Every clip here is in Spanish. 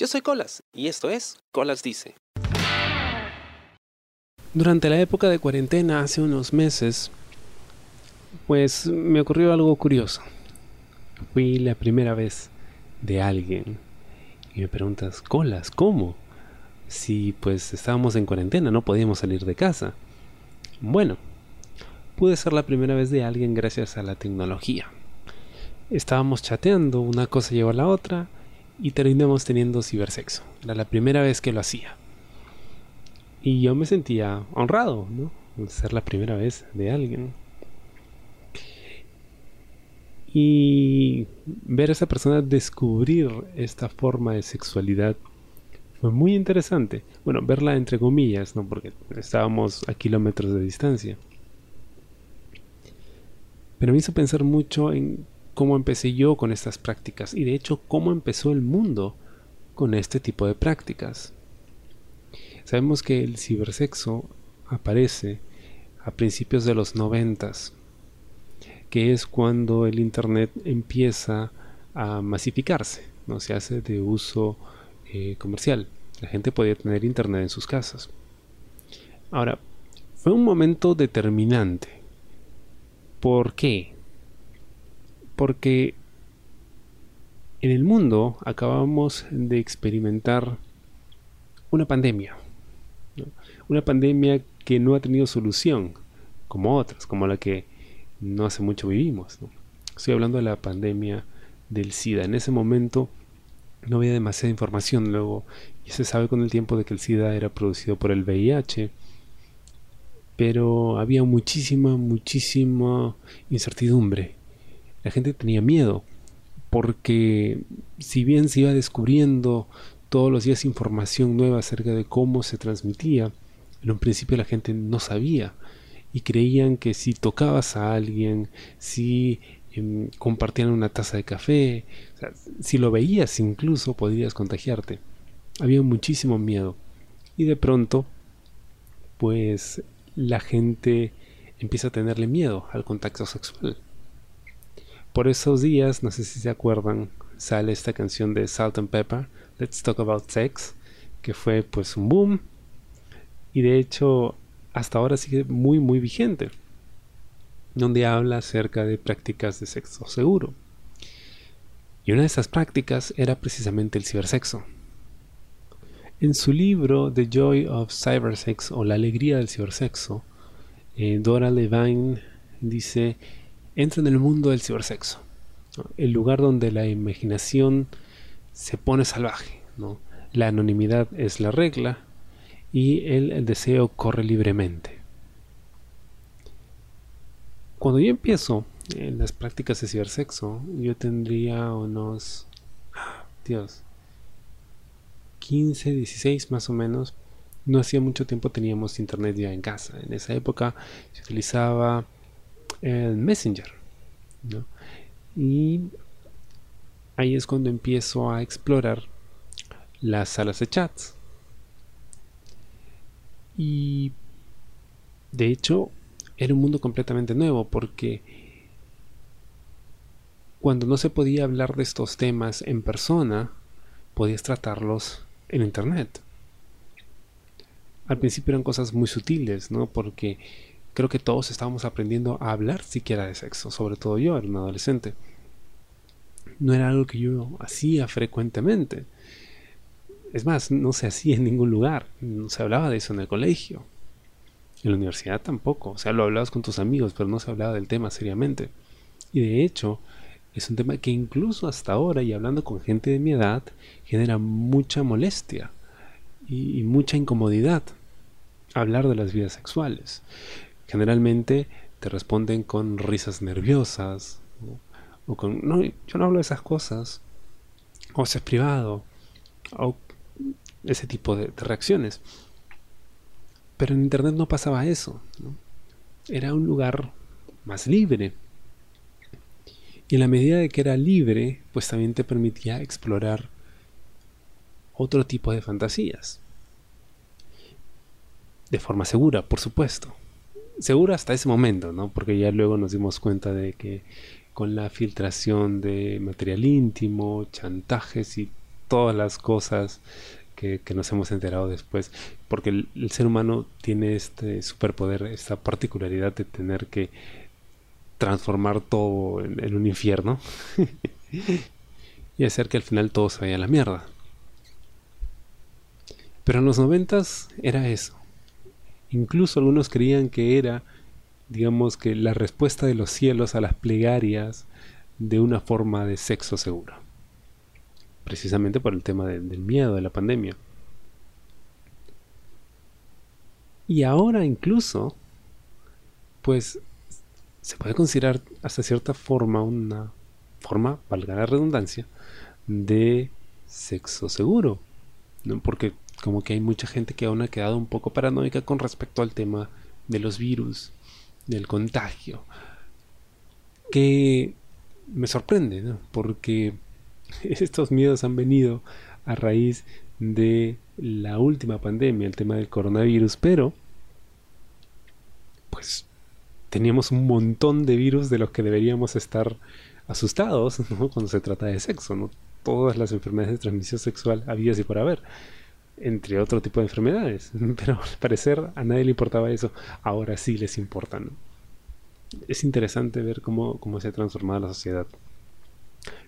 Yo soy Colas y esto es Colas Dice. Durante la época de cuarentena, hace unos meses, pues me ocurrió algo curioso. Fui la primera vez de alguien y me preguntas, Colas, ¿cómo? Si pues estábamos en cuarentena, no podíamos salir de casa. Bueno, pude ser la primera vez de alguien gracias a la tecnología. Estábamos chateando, una cosa llevó a la otra, y terminamos teniendo cibersexo. Era la primera vez que lo hacía. Y yo me sentía honrado, ¿no? Ser la primera vez de alguien. Y ver a esa persona descubrir esta forma de sexualidad fue muy interesante. Bueno, verla entre comillas, ¿no? Porque estábamos a kilómetros de distancia. Pero me hizo pensar mucho en cómo empecé yo con estas prácticas y de hecho cómo empezó el mundo con este tipo de prácticas. Sabemos que el cibersexo aparece a principios de los noventas, que es cuando el internet empieza a masificarse, no se hace de uso eh, comercial. La gente podía tener internet en sus casas. Ahora, fue un momento determinante. ¿Por qué? Porque en el mundo acabamos de experimentar una pandemia. Una pandemia que no ha tenido solución, como otras, como la que no hace mucho vivimos. Estoy hablando de la pandemia del SIDA. En ese momento no había demasiada información. Luego ya se sabe con el tiempo de que el SIDA era producido por el VIH. Pero había muchísima, muchísima incertidumbre la gente tenía miedo, porque si bien se iba descubriendo todos los días información nueva acerca de cómo se transmitía, en un principio la gente no sabía y creían que si tocabas a alguien, si em, compartían una taza de café, si lo veías incluso podrías contagiarte. Había muchísimo miedo y de pronto pues la gente empieza a tenerle miedo al contacto sexual. Por esos días, no sé si se acuerdan, sale esta canción de Salt and Pepper, Let's Talk About Sex, que fue pues un boom y de hecho hasta ahora sigue muy muy vigente, donde habla acerca de prácticas de sexo seguro. Y una de esas prácticas era precisamente el cibersexo. En su libro The Joy of Cybersex o La alegría del cibersexo, eh, Dora Levine dice entra en el mundo del cibersexo, el lugar donde la imaginación se pone salvaje, la anonimidad es la regla y el, deseo corre libremente. Cuando yo empiezo en las prácticas de cibersexo, yo tendría unos, Dios, 15, 16 más o menos. No hacía mucho tiempo teníamos internet ya en casa. En esa época se utilizaba el Messenger. Y ahí es cuando empiezo a explorar las salas de chats. Y de hecho era un mundo completamente nuevo porque cuando no se podía hablar de estos temas en persona, podías tratarlos en internet. Al principio eran cosas muy sutiles, ¿no? Porque creo que todos estábamos aprendiendo a hablar siquiera de sexo, sobre todo yo, era un adolescente. No era algo que yo hacía frecuentemente. Es más, no se hacía en ningún lugar, no se hablaba de eso en el colegio. En la universidad tampoco, o sea, lo hablabas con tus amigos, pero no se hablaba del tema seriamente. Y de hecho, es un tema que incluso hasta ahora, y hablando con gente de mi edad, genera mucha molestia y, mucha incomodidad hablar de las vidas sexuales. Generalmente te responden con risas nerviosas o con, no, yo no hablo de esas cosas, o es privado, o ese tipo de, reacciones. Pero en Internet no pasaba eso. Era un lugar más libre. Y en la medida de que era libre, pues también te permitía explorar otro tipo de fantasías. De forma segura, por supuesto seguro hasta ese momento, ¿no? Porque ya luego nos dimos cuenta de que con la filtración de material íntimo, chantajes y todas las cosas que, nos hemos enterado después, porque el, ser humano tiene este superpoder, esta particularidad de tener que transformar todo en, un infierno y hacer que al final todo se vaya a la mierda. Pero en los noventas era eso. Incluso algunos creían que era, digamos que la respuesta de los cielos a las plegarias de una forma de sexo seguro precisamente por el tema del miedo de la pandemia. Y ahora incluso, pues se puede considerar hasta cierta forma una forma, valga la redundancia, de sexo seguro. Porque como que hay mucha gente que aún ha quedado un poco paranoica con respecto al tema de los virus, del contagio. Que me sorprende. Porque estos miedos han venido a raíz de la última pandemia, el tema del coronavirus, pero pues teníamos un montón de virus de los que deberíamos estar asustados cuando se trata de sexo, ¿no? Todas las enfermedades de transmisión sexual había y por haber, entre otro tipo de enfermedades, pero al parecer a nadie le importaba eso, ahora sí les importa. Es interesante ver cómo, cómo se ha transformado la sociedad.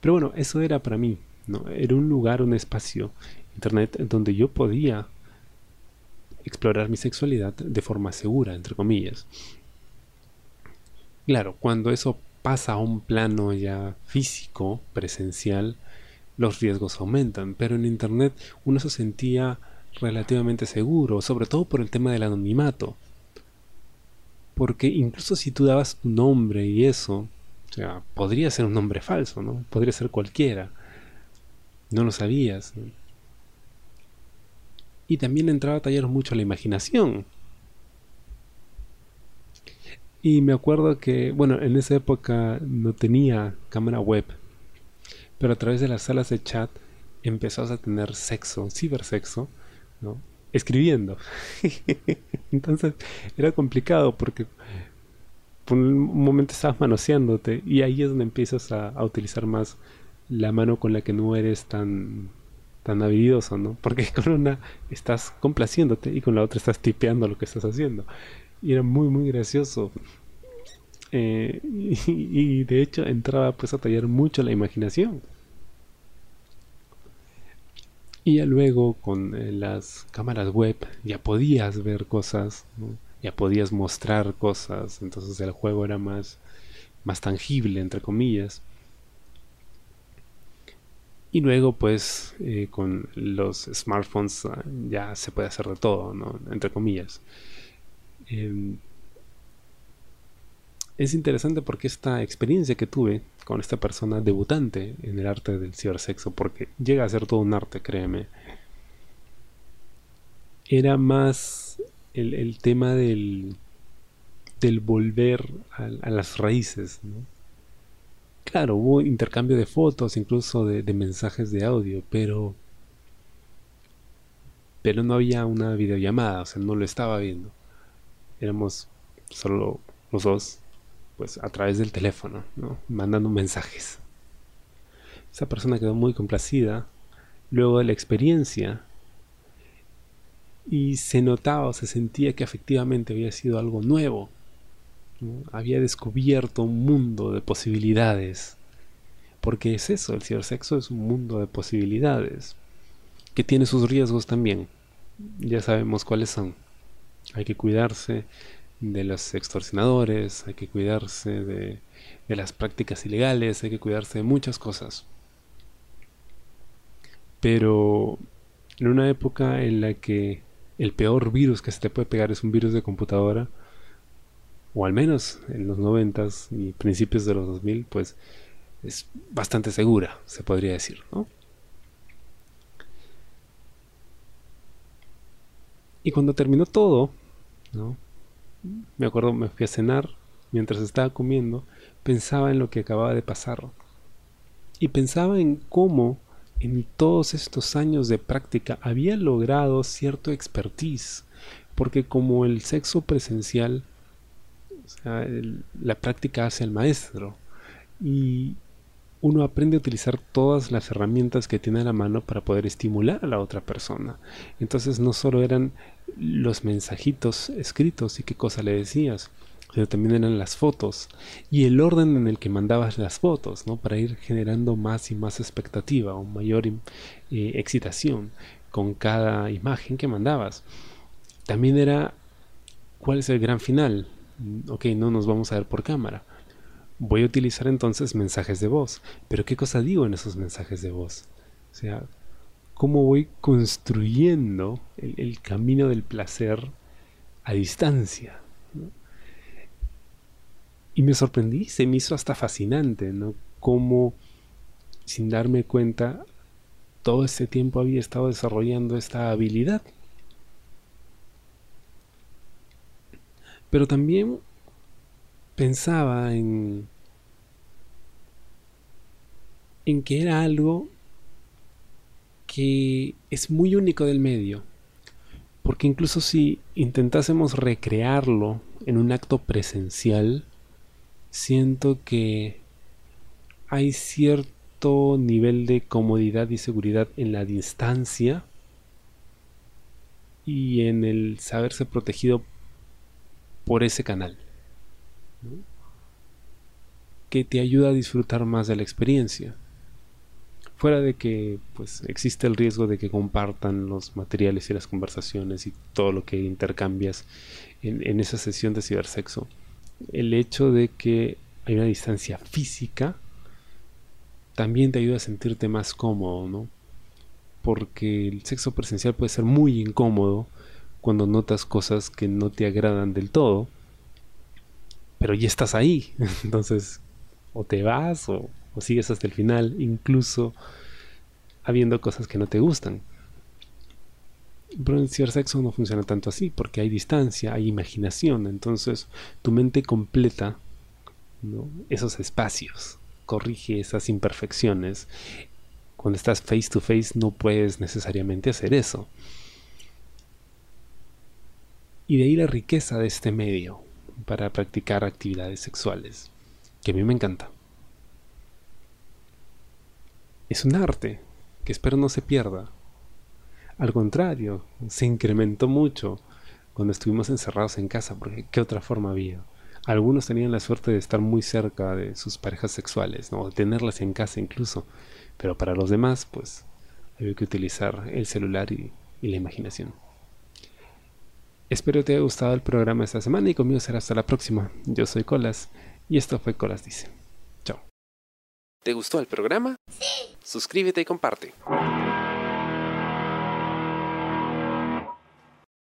Pero bueno, eso era para mí, ¿no? Era un lugar, un espacio, internet, donde yo podía explorar mi sexualidad de forma segura, entre comillas. Claro, cuando eso pasa a un plano ya físico, presencial, los riesgos aumentan, pero en Internet uno se sentía relativamente seguro, sobre todo por el tema del anonimato. Porque incluso si tú dabas tu nombre y eso, o sea, podría ser un nombre falso, ¿no? Podría ser cualquiera. No lo sabías. Y también entraba a tallar mucho la imaginación. Y me acuerdo que, bueno, en esa época no tenía cámara web, pero a través de las salas de chat empezás a tener sexo, cibersexo, ¿no? Escribiendo. Entonces era complicado porque por un momento estabas manoseándote y ahí es donde empiezas a, utilizar más la mano con la que no eres tan tan habilidoso, ¿no? Porque con una estás complaciéndote y con la otra estás tipeando lo que estás haciendo. Y era muy, muy gracioso. Eh, y, de hecho entraba pues a tallar mucho la imaginación. Y ya luego con eh, las cámaras web ya podías ver cosas, ya podías mostrar cosas, entonces el juego era más, más tangible, entre comillas. Y luego, pues, eh, con los smartphones ah, ya se puede hacer de todo, ¿no? Entre comillas. Em, es interesante porque esta experiencia que tuve con esta persona debutante en el arte del cibersexo, porque llega a ser todo un arte, créeme, era más el, tema del, del volver a, las raíces. Claro, hubo intercambio de fotos, incluso de, mensajes de audio, pero pero no había una videollamada, o sea, no lo estaba viendo. Éramos solo los dos, pues a través del teléfono, ¿no? mandando mensajes. Esa persona quedó muy complacida. Luego de la experiencia, y se notaba se sentía que efectivamente había sido algo nuevo. Había descubierto un mundo de posibilidades. Porque es eso, el cibersexo es un mundo de posibilidades. Que tiene sus riesgos también. Ya sabemos cuáles son. Hay que cuidarse de los extorsionadores, hay que cuidarse de, de las prácticas ilegales, hay que cuidarse de muchas cosas. Pero en una época en la que el peor virus que se te puede pegar es un virus de computadora, o al menos en los 90 y principios de los 2000, pues es bastante segura, se podría decir, ¿no? Y cuando terminó todo, ¿no? Me acuerdo, me fui a cenar, mientras estaba comiendo, pensaba en lo que acababa de pasar. Y pensaba en cómo en todos estos años de práctica había logrado cierto expertise, porque como el sexo presencial, la práctica hace al maestro, y uno aprende a utilizar todas las herramientas que tiene a la mano para poder estimular a la otra persona. Entonces no solo eran los mensajitos escritos y qué cosa le decías, sino también eran las fotos y el orden en el que mandabas las fotos, ¿no? Para ir generando más y más expectativa o mayor eh, excitación con cada imagen que mandabas. También era cuál es el gran final. Ok, no nos vamos a ver por cámara Voy a utilizar entonces mensajes de voz. Pero ¿qué cosa digo en esos mensajes de voz? O sea, ¿cómo voy construyendo el, camino del placer a distancia? Y me sorprendí, se me hizo hasta fascinante, ¿no? Cómo, sin darme cuenta, todo este tiempo había estado desarrollando esta habilidad. Pero también pensaba en, en que era algo que es muy único del medio. Porque incluso si intentásemos recrearlo en un acto presencial, siento que hay cierto nivel de comodidad y seguridad en la distancia y en el saberse protegido por ese canal que te ayuda a disfrutar más de la experiencia. Fuera de que pues existe el riesgo de que compartan los materiales y las conversaciones y todo lo que intercambias en, esa sesión de cibersexo, el hecho de que hay una distancia física también te ayuda a sentirte más cómodo, ¿no? Porque el sexo presencial puede ser muy incómodo cuando notas cosas que no te agradan del todo pero ya estás ahí. Entonces, o te vas o, sigues hasta el final, incluso habiendo cosas que no te gustan. Pero en cibersexo no funciona tanto así, porque hay distancia, hay imaginación, entonces tu mente completa esos espacios, corrige esas imperfecciones. Cuando estás face to face no puedes necesariamente hacer eso. Y de ahí la riqueza de este medio, para practicar actividades sexuales, que a mí me encanta. Es un arte que espero no se pierda. Al contrario, se incrementó mucho cuando estuvimos encerrados en casa, porque ¿qué otra forma había? Algunos tenían la suerte de estar muy cerca de sus parejas sexuales, ¿no? de tenerlas en casa incluso, pero para los demás, pues, había que utilizar el celular y la imaginación. Espero te haya gustado el programa esta semana y conmigo será hasta la próxima. Yo soy Colas y esto fue Colas Dice. Chao. ¿Te gustó el programa? Sí. Suscríbete y comparte.